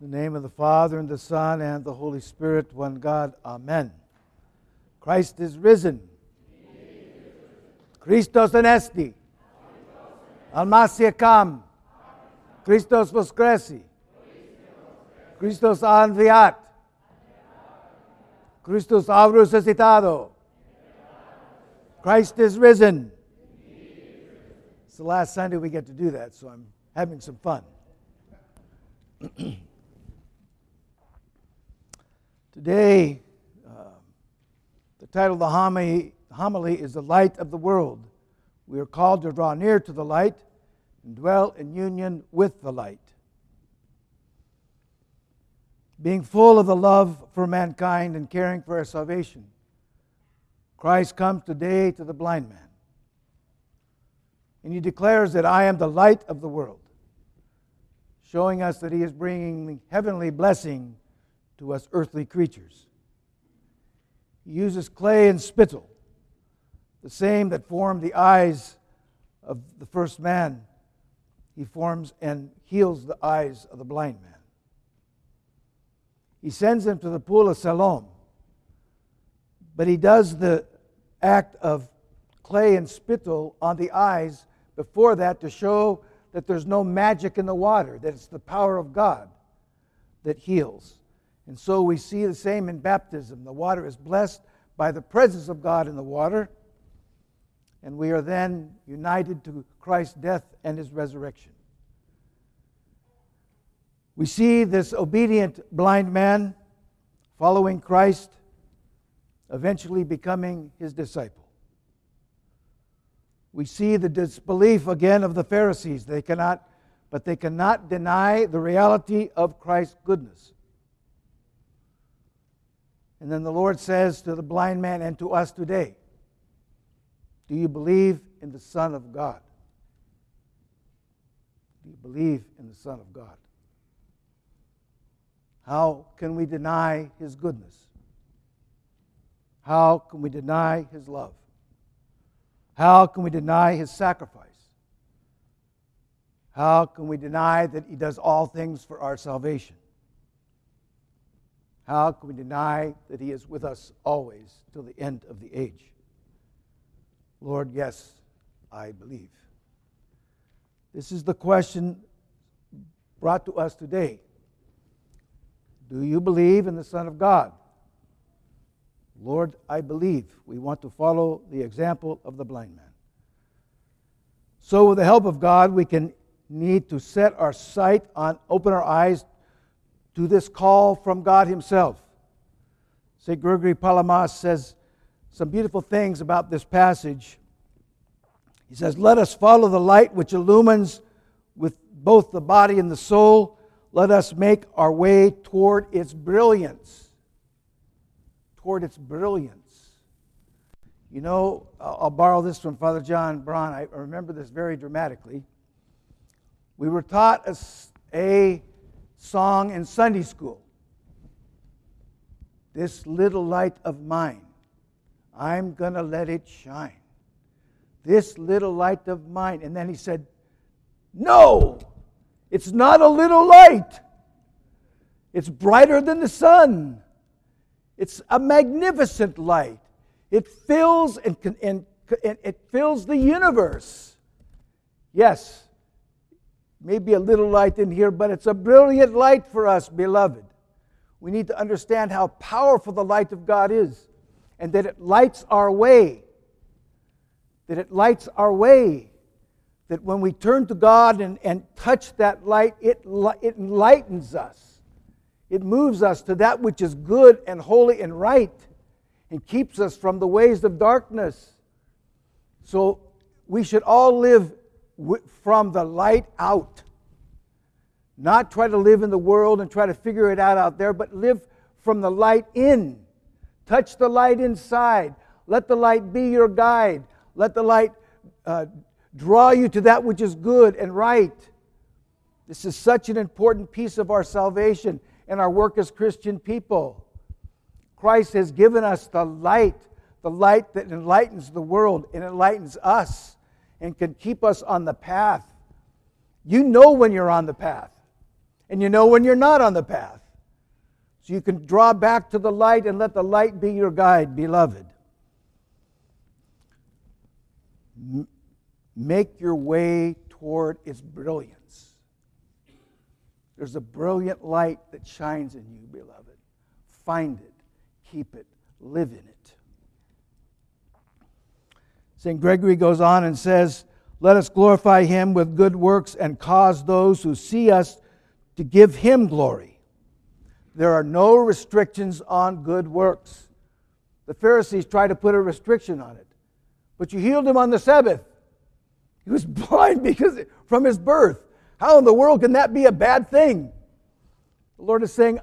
In the name of the Father, and the Son, and the Holy Spirit, one God. Amen. Christ is risen. Christos anesti. Almasia kam. Christos voskresi. Christos anviat. Christus ha resucitado. Christ is risen. It's the last Sunday we get to do that, so I'm having some fun. Today, uh, the title of the homily, homily is The Light of the World. We are called to draw near to the light and dwell in union with the light. Being full of the love for mankind and caring for our salvation, Christ comes today to the blind man. And he declares that I am the light of the world, showing us that he is bringing heavenly blessing to us earthly creatures. He uses clay and spittle, the same that formed the eyes of the first man. He forms and heals the eyes of the blind man. He sends him to the pool of Siloam, but he does the act of clay and spittle on the eyes before that to show that there's no magic in the water, that it's the power of God that heals. And so we see the same in baptism. The water is blessed by the presence of God in the water, and we are then united to Christ's death and his resurrection. We see this obedient blind man following Christ, eventually becoming his disciple. We see the disbelief again of the Pharisees. They cannot, but they cannot deny the reality of Christ's goodness. And then the Lord says to the blind man and to us today, Do you believe in the Son of God? Do you believe in the Son of God? How can we deny His goodness? How can we deny His love? How can we deny His sacrifice? How can we deny that He does all things for our salvation? How can we deny that He is with us always till the end of the age? Lord, yes, I believe. This is the question brought to us today. Do you believe in the Son of God? Lord, I believe. We want to follow the example of the blind man. So, with the help of God, we can need to set our sight on, open our eyes to this call from God Himself. St. Gregory Palamas says some beautiful things about this passage. He says, Let us follow the light which illumines with both the body and the soul. Let us make our way toward its brilliance. Toward its brilliance. You know, I'll borrow this from Father John Braun. I remember this very dramatically. We were taught a, a song in Sunday school. This little light of mine, I'm going to let it shine. This little light of mine. And then he said, No, it's not a little light. It's brighter than the sun. It's a magnificent light. It fills and, and, and it fills the universe. Yes, maybe a little light in here, but it's a brilliant light for us, beloved. We need to understand how powerful the light of God is and that it lights our way. That it lights our way. That when we turn to God and, and touch that light, it, it enlightens us. It moves us to that which is good and holy and right and keeps us from the ways of darkness. So we should all live from the light out. Not try to live in the world and try to figure it out out there, but live from the light in. Touch the light inside. Let the light be your guide. Let the light uh, draw you to that which is good and right. This is such an important piece of our salvation and our work as Christian people. Christ has given us the light, the light that enlightens the world and enlightens us and can keep us on the path. You know when you're on the path. and you know when you're not on the path. So you can draw back to the light and let the light be your guide, beloved. Make your way toward its brilliance. There's a brilliant light that shines in you, beloved. Find it, keep it, live in it. St. Gregory goes on and says, Let us glorify him with good works and cause those who see us to give him glory. There are no restrictions on good works. The Pharisees tried to put a restriction on it. But you healed him on the Sabbath. He was blind because from his birth. How in the world can that be a bad thing? The Lord is saying,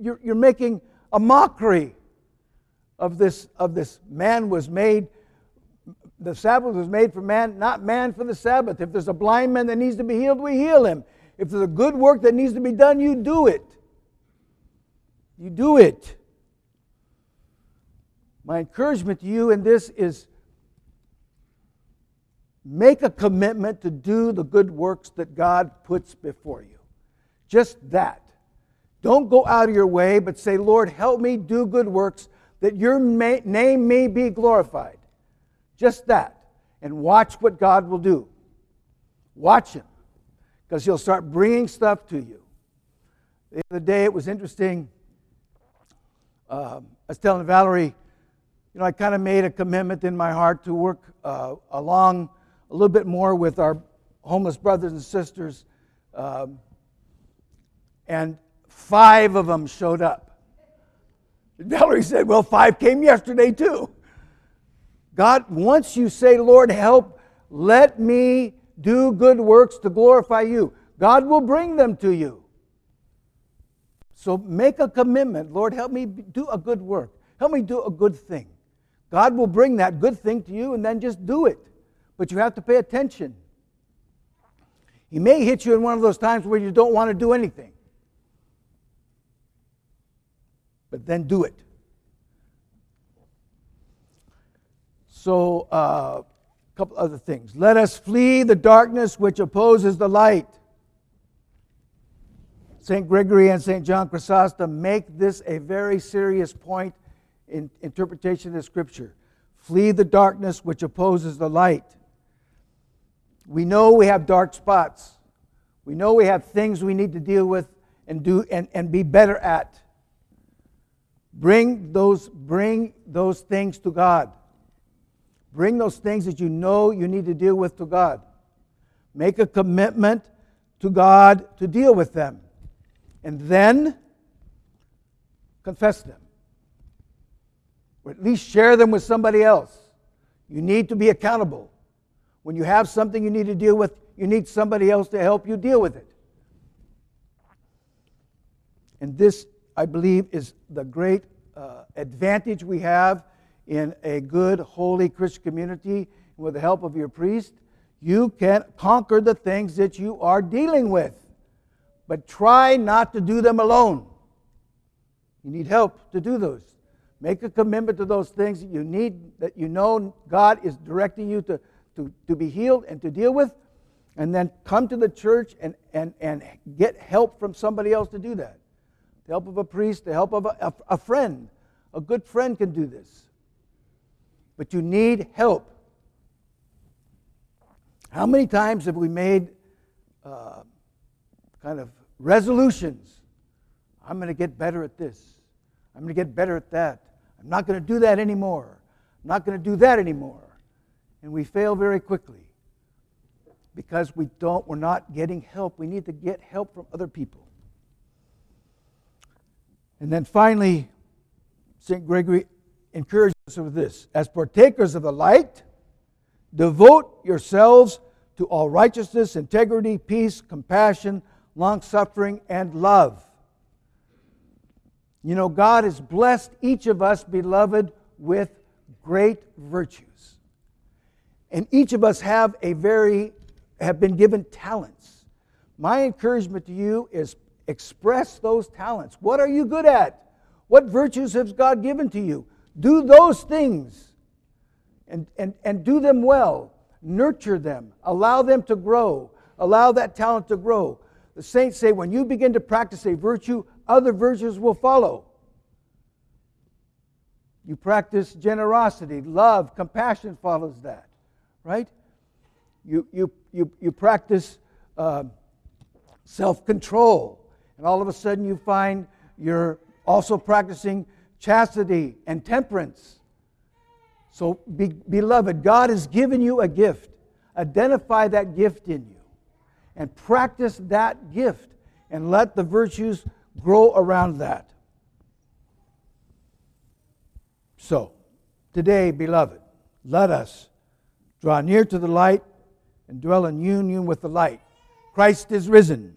You're, you're making a mockery of this, of this. Man was made, the Sabbath was made for man, not man for the Sabbath. If there's a blind man that needs to be healed, we heal him. If there's a good work that needs to be done, you do it. You do it. My encouragement to you in this is make a commitment to do the good works that God puts before you. Just that. Don't go out of your way, but say, Lord, help me do good works that your name may be glorified. Just that. And watch what God will do. Watch Him, because He'll start bringing stuff to you. The other day, it was interesting. Uh, I was telling Valerie, you know, I kind of made a commitment in my heart to work uh, along a little bit more with our homeless brothers and sisters. Um, and five of them showed up. Valerie said, Well, five came yesterday too. God, once you say, Lord, help, let me do good works to glorify you, God will bring them to you. So make a commitment. Lord, help me do a good work. Help me do a good thing. God will bring that good thing to you and then just do it but you have to pay attention. He may hit you in one of those times where you don't want to do anything. But then do it. So, uh, a couple other things. Let us flee the darkness which opposes the light. St. Gregory and St. John Chrysostom make this a very serious point in interpretation of scripture. Flee the darkness which opposes the light. We know we have dark spots. We know we have things we need to deal with and do and, and be better at. Bring those, bring those things to God. Bring those things that you know you need to deal with to God. Make a commitment to God to deal with them. And then confess them. Or at least share them with somebody else. You need to be accountable. When you have something you need to deal with, you need somebody else to help you deal with it. And this, I believe, is the great uh, advantage we have in a good, holy Christian community. With the help of your priest, you can conquer the things that you are dealing with. But try not to do them alone. You need help to do those. Make a commitment to those things that you need, that you know God is directing you to to, to be healed and to deal with, and then come to the church and, and, and get help from somebody else to do that. The help of a priest, the help of a, a, a friend. A good friend can do this. But you need help. How many times have we made uh, kind of resolutions? I'm going to get better at this. I'm going to get better at that. I'm not going to do that anymore. I'm not going to do that anymore and we fail very quickly because we don't we're not getting help we need to get help from other people and then finally st gregory encourages us with this as partakers of the light devote yourselves to all righteousness integrity peace compassion long suffering and love you know god has blessed each of us beloved with great virtues and each of us have a very, have been given talents. My encouragement to you is express those talents. What are you good at? What virtues has God given to you? Do those things and, and, and do them well. Nurture them. Allow them to grow. Allow that talent to grow. the saints say when you begin to practice a virtue, other virtues will follow. You practice generosity, love, compassion follows that, right? You, you, you, you practice uh, self control, and all of a sudden you find you're also practicing chastity and temperance. So, be, beloved, God has given you a gift. Identify that gift in you and practice that gift and let the virtues grow around that. So, today, beloved, let us draw near to the light and dwell in union with the light. Christ is risen.